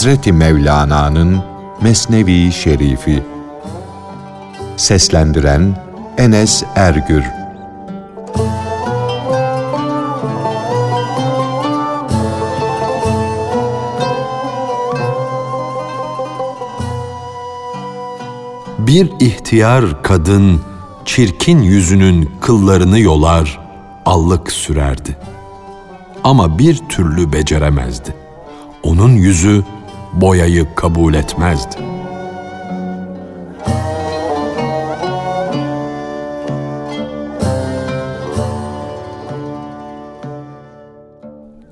Hazreti Mevlana'nın Mesnevi Şerifi Seslendiren Enes Ergür Bir ihtiyar kadın çirkin yüzünün kıllarını yolar, allık sürerdi. Ama bir türlü beceremezdi. Onun yüzü boyayı kabul etmezdi.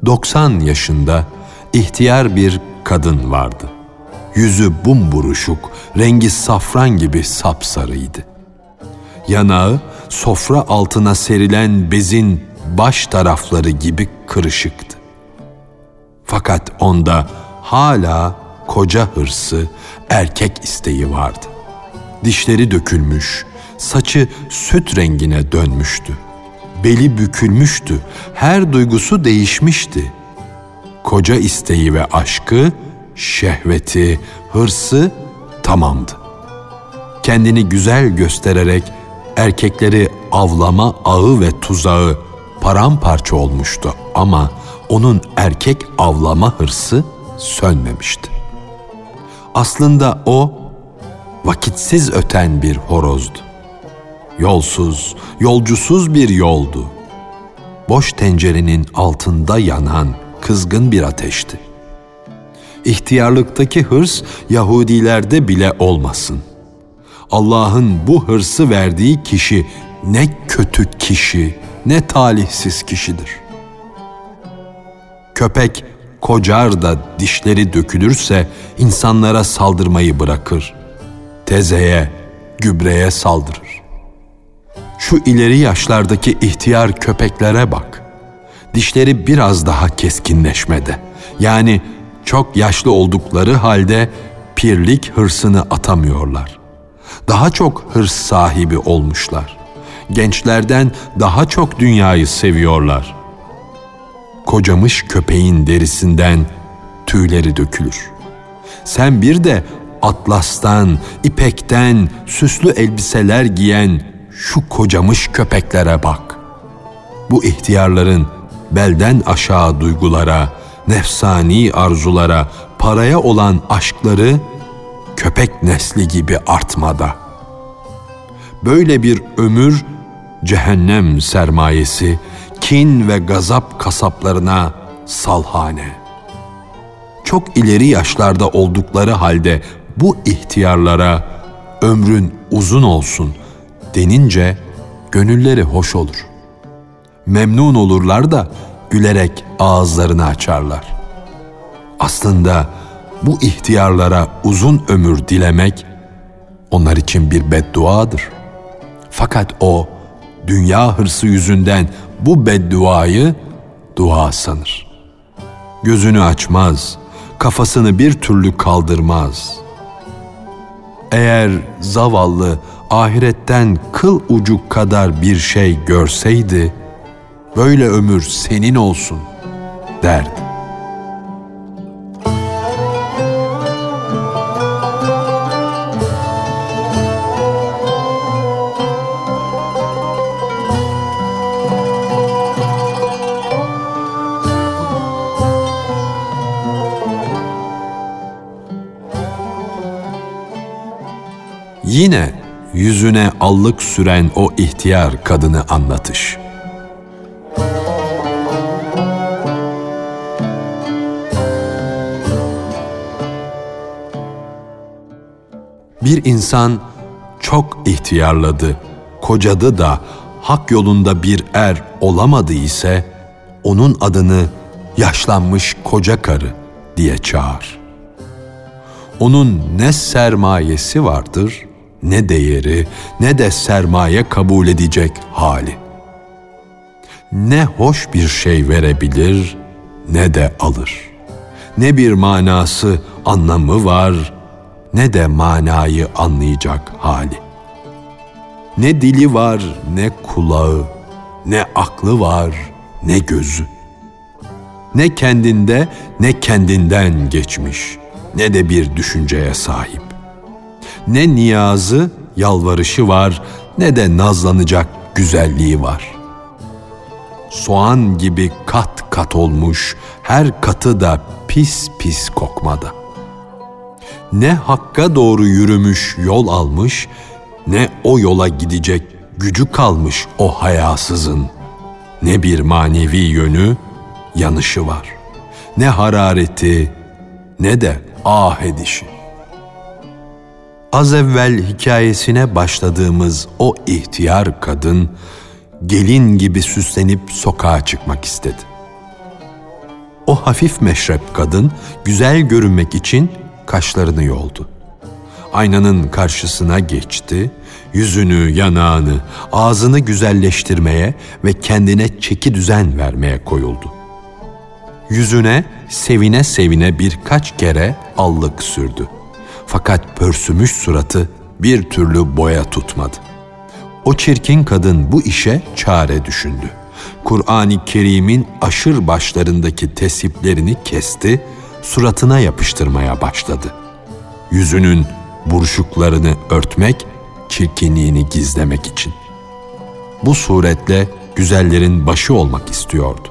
Doksan yaşında ihtiyar bir kadın vardı. Yüzü bumburuşuk, rengi safran gibi sapsarıydı. Yanağı sofra altına serilen bezin baş tarafları gibi kırışıktı. Fakat onda hala koca hırsı, erkek isteği vardı. Dişleri dökülmüş, saçı süt rengine dönmüştü. Beli bükülmüştü, her duygusu değişmişti. Koca isteği ve aşkı, şehveti, hırsı tamamdı. Kendini güzel göstererek erkekleri avlama ağı ve tuzağı paramparça olmuştu ama onun erkek avlama hırsı sönmemişti. Aslında o vakitsiz öten bir horozdu. Yolsuz, yolcusuz bir yoldu. Boş tencerenin altında yanan kızgın bir ateşti. İhtiyarlıktaki hırs Yahudilerde bile olmasın. Allah'ın bu hırsı verdiği kişi ne kötü kişi, ne talihsiz kişidir. Köpek kocar da dişleri dökülürse insanlara saldırmayı bırakır. Tezeye, gübreye saldırır. Şu ileri yaşlardaki ihtiyar köpeklere bak. Dişleri biraz daha keskinleşmede. Yani çok yaşlı oldukları halde pirlik hırsını atamıyorlar. Daha çok hırs sahibi olmuşlar. Gençlerden daha çok dünyayı seviyorlar kocamış köpeğin derisinden tüyleri dökülür. Sen bir de atlastan, ipekten süslü elbiseler giyen şu kocamış köpeklere bak. Bu ihtiyarların belden aşağı duygulara, nefsani arzulara, paraya olan aşkları köpek nesli gibi artmada. Böyle bir ömür cehennem sermayesi kin ve gazap kasaplarına salhane. Çok ileri yaşlarda oldukları halde bu ihtiyarlara ömrün uzun olsun denince gönülleri hoş olur. Memnun olurlar da gülerek ağızlarını açarlar. Aslında bu ihtiyarlara uzun ömür dilemek onlar için bir bedduadır. Fakat o dünya hırsı yüzünden bu bedduayı dua sanır. Gözünü açmaz, kafasını bir türlü kaldırmaz. Eğer zavallı ahiretten kıl ucu kadar bir şey görseydi, böyle ömür senin olsun derdi. Yine yüzüne allık süren o ihtiyar kadını anlatış. Bir insan çok ihtiyarladı, kocadı da hak yolunda bir er olamadı ise onun adını yaşlanmış koca karı diye çağır. Onun ne sermayesi vardır ne değeri ne de sermaye kabul edecek hali. Ne hoş bir şey verebilir ne de alır. Ne bir manası, anlamı var ne de manayı anlayacak hali. Ne dili var ne kulağı, ne aklı var ne gözü. Ne kendinde ne kendinden geçmiş, ne de bir düşünceye sahip. Ne niyazı, yalvarışı var ne de nazlanacak güzelliği var. Soğan gibi kat kat olmuş, her katı da pis pis kokmada. Ne hakka doğru yürümüş, yol almış, ne o yola gidecek gücü kalmış o hayasızın. Ne bir manevi yönü, yanışı var. Ne harareti, ne de ah edişi. Az evvel hikayesine başladığımız o ihtiyar kadın gelin gibi süslenip sokağa çıkmak istedi. O hafif meşrep kadın güzel görünmek için kaşlarını yoldu. Aynanın karşısına geçti, yüzünü, yanağını, ağzını güzelleştirmeye ve kendine çeki düzen vermeye koyuldu. Yüzüne sevine sevine birkaç kere allık sürdü. Fakat pörsümüş suratı bir türlü boya tutmadı. O çirkin kadın bu işe çare düşündü. Kur'an-ı Kerim'in aşır başlarındaki tesiplerini kesti, suratına yapıştırmaya başladı. Yüzünün buruşuklarını örtmek, çirkinliğini gizlemek için. Bu suretle güzellerin başı olmak istiyordu.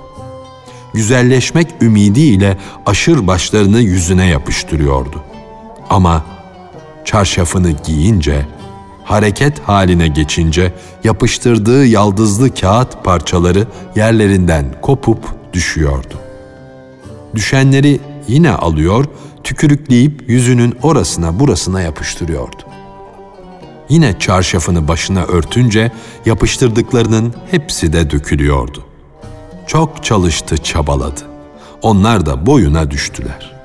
Güzelleşmek ümidiyle aşır başlarını yüzüne yapıştırıyordu. Ama çarşafını giyince, hareket haline geçince yapıştırdığı yaldızlı kağıt parçaları yerlerinden kopup düşüyordu. Düşenleri yine alıyor, tükürükleyip yüzünün orasına burasına yapıştırıyordu. Yine çarşafını başına örtünce yapıştırdıklarının hepsi de dökülüyordu. Çok çalıştı, çabaladı. Onlar da boyuna düştüler.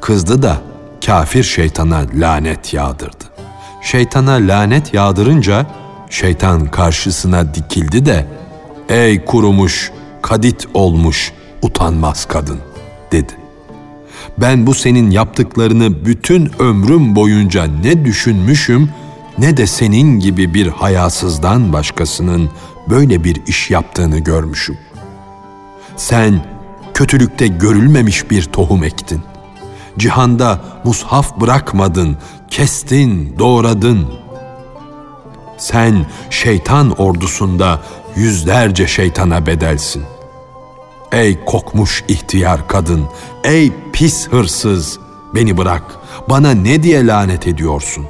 Kızdı da kafir şeytana lanet yağdırdı. Şeytana lanet yağdırınca şeytan karşısına dikildi de ''Ey kurumuş, kadit olmuş, utanmaz kadın.'' dedi. Ben bu senin yaptıklarını bütün ömrüm boyunca ne düşünmüşüm ne de senin gibi bir hayasızdan başkasının böyle bir iş yaptığını görmüşüm. Sen kötülükte görülmemiş bir tohum ektin. Cihanda mushaf bırakmadın, kestin, doğradın. Sen şeytan ordusunda yüzlerce şeytana bedelsin. Ey kokmuş ihtiyar kadın, ey pis hırsız, beni bırak, bana ne diye lanet ediyorsun?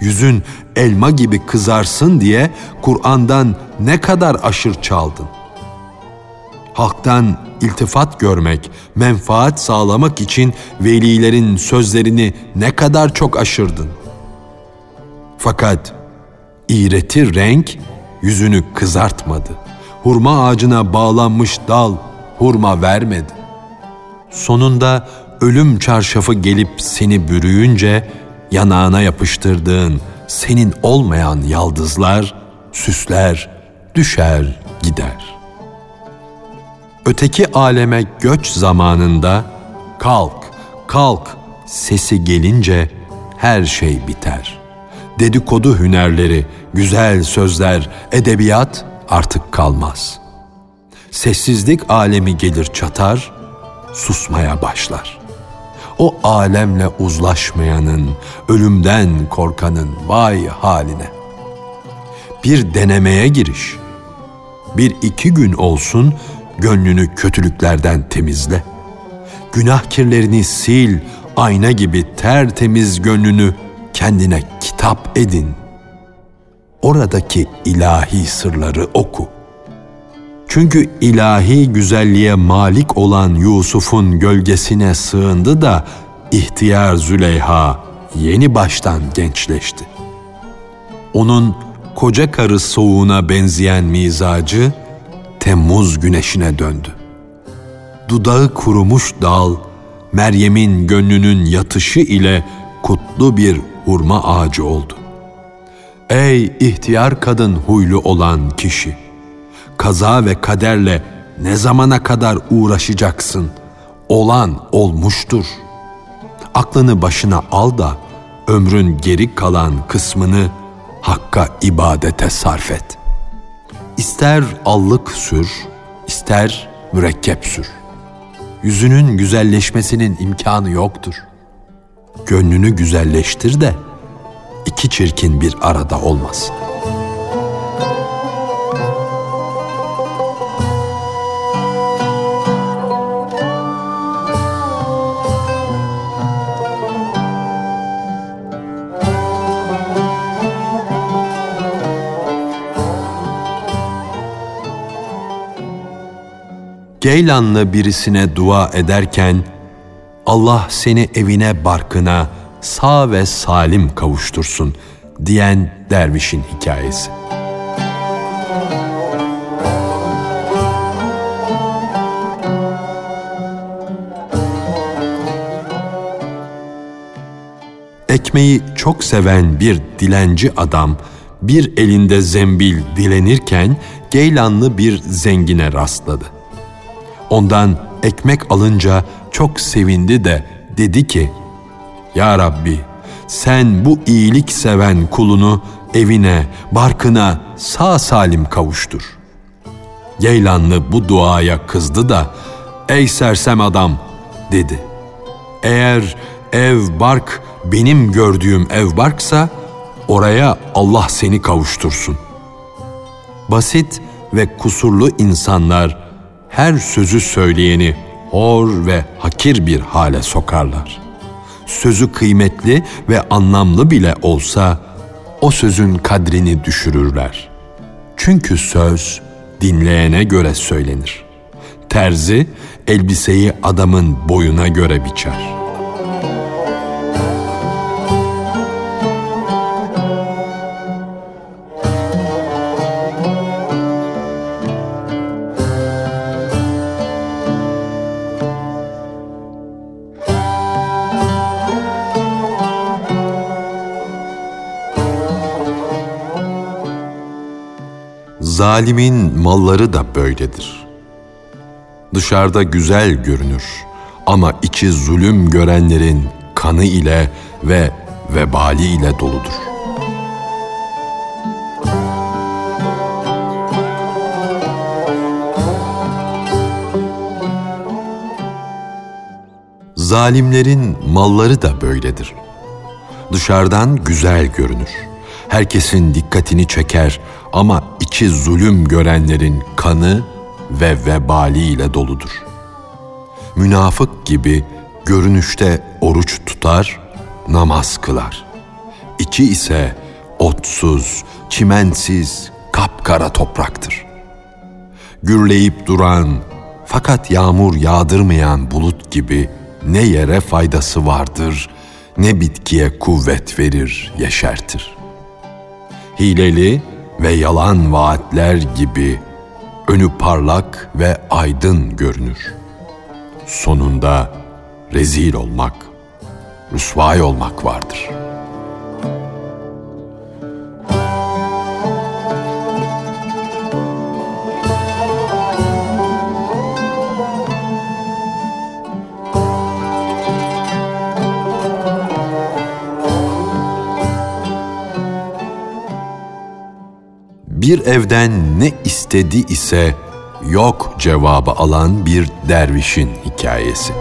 Yüzün elma gibi kızarsın diye Kur'an'dan ne kadar aşır çaldın. Halktan iltifat görmek, menfaat sağlamak için velilerin sözlerini ne kadar çok aşırdın. Fakat iğreti renk yüzünü kızartmadı. Hurma ağacına bağlanmış dal hurma vermedi. Sonunda ölüm çarşafı gelip seni bürüyünce yanağına yapıştırdığın senin olmayan yaldızlar, süsler, düşer gider. Öteki aleme göç zamanında kalk, kalk sesi gelince her şey biter. Dedikodu hünerleri, güzel sözler, edebiyat artık kalmaz. Sessizlik alemi gelir çatar, susmaya başlar.'' o alemle uzlaşmayanın, ölümden korkanın vay haline. Bir denemeye giriş. Bir iki gün olsun gönlünü kötülüklerden temizle. Günah kirlerini sil, ayna gibi tertemiz gönlünü kendine kitap edin. Oradaki ilahi sırları oku. Çünkü ilahi güzelliğe malik olan Yusuf'un gölgesine sığındı da ihtiyar Züleyha yeni baştan gençleşti. Onun koca karı soğuğuna benzeyen mizacı Temmuz güneşine döndü. Dudağı kurumuş dal, Meryem'in gönlünün yatışı ile kutlu bir hurma ağacı oldu. Ey ihtiyar kadın huylu olan kişi! kaza ve kaderle ne zamana kadar uğraşacaksın? Olan olmuştur. Aklını başına al da ömrün geri kalan kısmını Hakk'a ibadete sarf et. İster allık sür, ister mürekkep sür. Yüzünün güzelleşmesinin imkanı yoktur. gönlünü güzelleştir de iki çirkin bir arada olmasın. Geylanlı birisine dua ederken Allah seni evine barkına sağ ve salim kavuştursun diyen dervişin hikayesi. Ekmeği çok seven bir dilenci adam bir elinde zembil dilenirken Geylanlı bir zengine rastladı. Ondan ekmek alınca çok sevindi de dedi ki, Ya Rabbi sen bu iyilik seven kulunu evine, barkına sağ salim kavuştur. Geylanlı bu duaya kızdı da, Ey sersem adam dedi. Eğer ev bark benim gördüğüm ev barksa, oraya Allah seni kavuştursun. Basit ve kusurlu insanlar her sözü söyleyeni hor ve hakir bir hale sokarlar. Sözü kıymetli ve anlamlı bile olsa o sözün kadrini düşürürler. Çünkü söz dinleyene göre söylenir. Terzi elbiseyi adamın boyuna göre biçer.'' Zalimin malları da böyledir. Dışarıda güzel görünür ama içi zulüm görenlerin kanı ile ve vebali ile doludur. Zalimlerin malları da böyledir. Dışarıdan güzel görünür. Herkesin dikkatini çeker ama içi zulüm görenlerin kanı ve vebaliyle doludur. Münafık gibi görünüşte oruç tutar, namaz kılar. İçi ise otsuz, çimensiz, kapkara topraktır. Gürleyip duran fakat yağmur yağdırmayan bulut gibi ne yere faydası vardır, ne bitkiye kuvvet verir, yeşertir. Hileli ve yalan vaatler gibi önü parlak ve aydın görünür. Sonunda rezil olmak, rüsvay olmak vardır.'' Bir evden ne istedi ise yok cevabı alan bir dervişin hikayesi.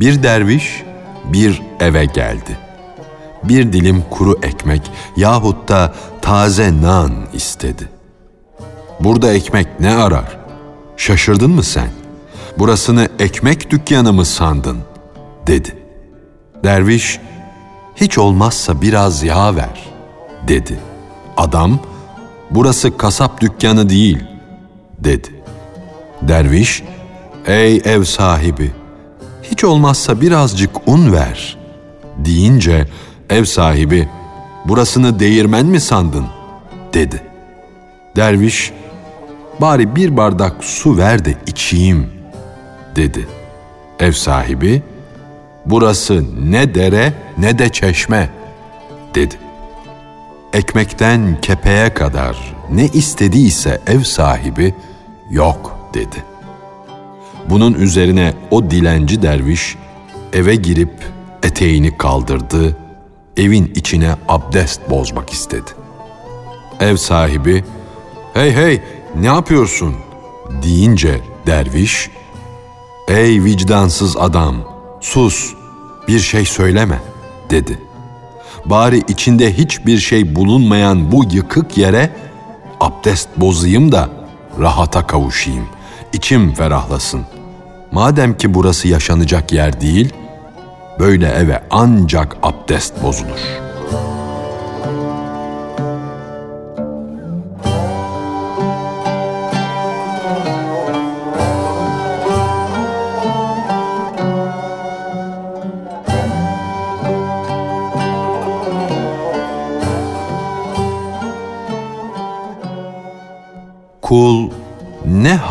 Bir derviş bir eve geldi. Bir dilim kuru ekmek yahut da taze nan istedi. Burada ekmek ne arar? Şaşırdın mı sen?'' Burasını ekmek dükkanı mı sandın? dedi. Derviş, hiç olmazsa biraz yağ ver, dedi. Adam, burası kasap dükkanı değil, dedi. Derviş, ey ev sahibi, hiç olmazsa birazcık un ver, deyince ev sahibi, burasını değirmen mi sandın, dedi. Derviş, bari bir bardak su ver de içeyim dedi. Ev sahibi, burası ne dere ne de çeşme dedi. Ekmekten kepeğe kadar ne istediyse ev sahibi yok dedi. Bunun üzerine o dilenci derviş eve girip eteğini kaldırdı, evin içine abdest bozmak istedi. Ev sahibi, hey hey ne yapıyorsun deyince derviş, ey vicdansız adam sus bir şey söyleme dedi. Bari içinde hiçbir şey bulunmayan bu yıkık yere abdest bozayım da rahata kavuşayım, içim ferahlasın. Madem ki burası yaşanacak yer değil, böyle eve ancak abdest bozulur.''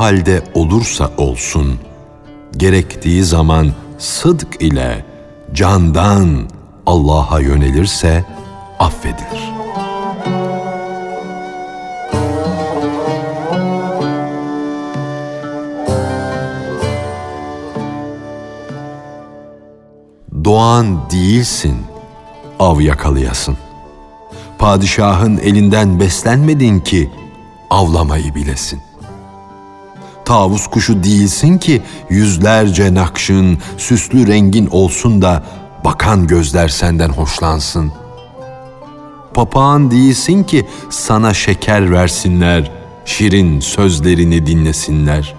Halde olursa olsun gerektiği zaman sıdk ile candan Allah'a yönelirse affedilir. Doğan değilsin, av yakalayasın. Padişahın elinden beslenmedin ki avlamayı bilesin. Tavus kuşu değilsin ki yüzlerce nakşın, süslü rengin olsun da bakan gözler senden hoşlansın. Papağan değilsin ki sana şeker versinler, şirin sözlerini dinlesinler.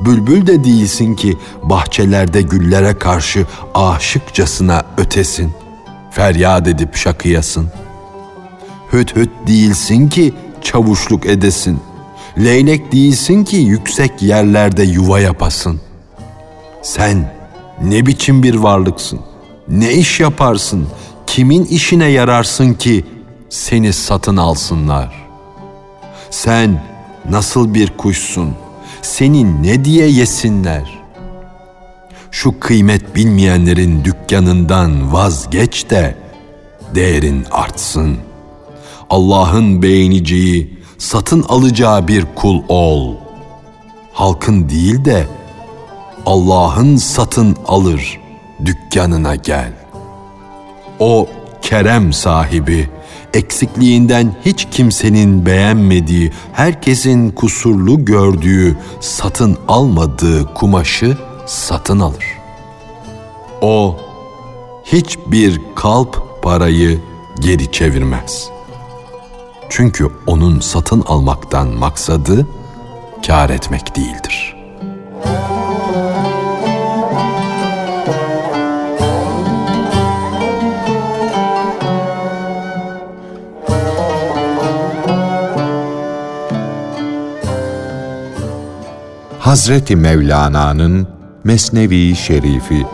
Bülbül de değilsin ki bahçelerde güllere karşı aşıkçasına ötesin, feryat edip şakıyasın. Hüt hüt değilsin ki çavuşluk edesin. Leylek değilsin ki yüksek yerlerde yuva yapasın. Sen ne biçim bir varlıksın? Ne iş yaparsın? Kimin işine yararsın ki seni satın alsınlar? Sen nasıl bir kuşsun? Seni ne diye yesinler? Şu kıymet bilmeyenlerin dükkanından vazgeç de değerin artsın.'' Allah'ın beğeneceği, satın alacağı bir kul ol. Halkın değil de Allah'ın satın alır dükkanına gel. O kerem sahibi, eksikliğinden hiç kimsenin beğenmediği, herkesin kusurlu gördüğü, satın almadığı kumaşı satın alır. O hiçbir kalp parayı geri çevirmez.'' Çünkü onun satın almaktan maksadı kar etmek değildir. Hazreti Mevlana'nın Mesnevi Şerifi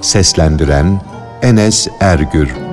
Seslendiren Enes Ergür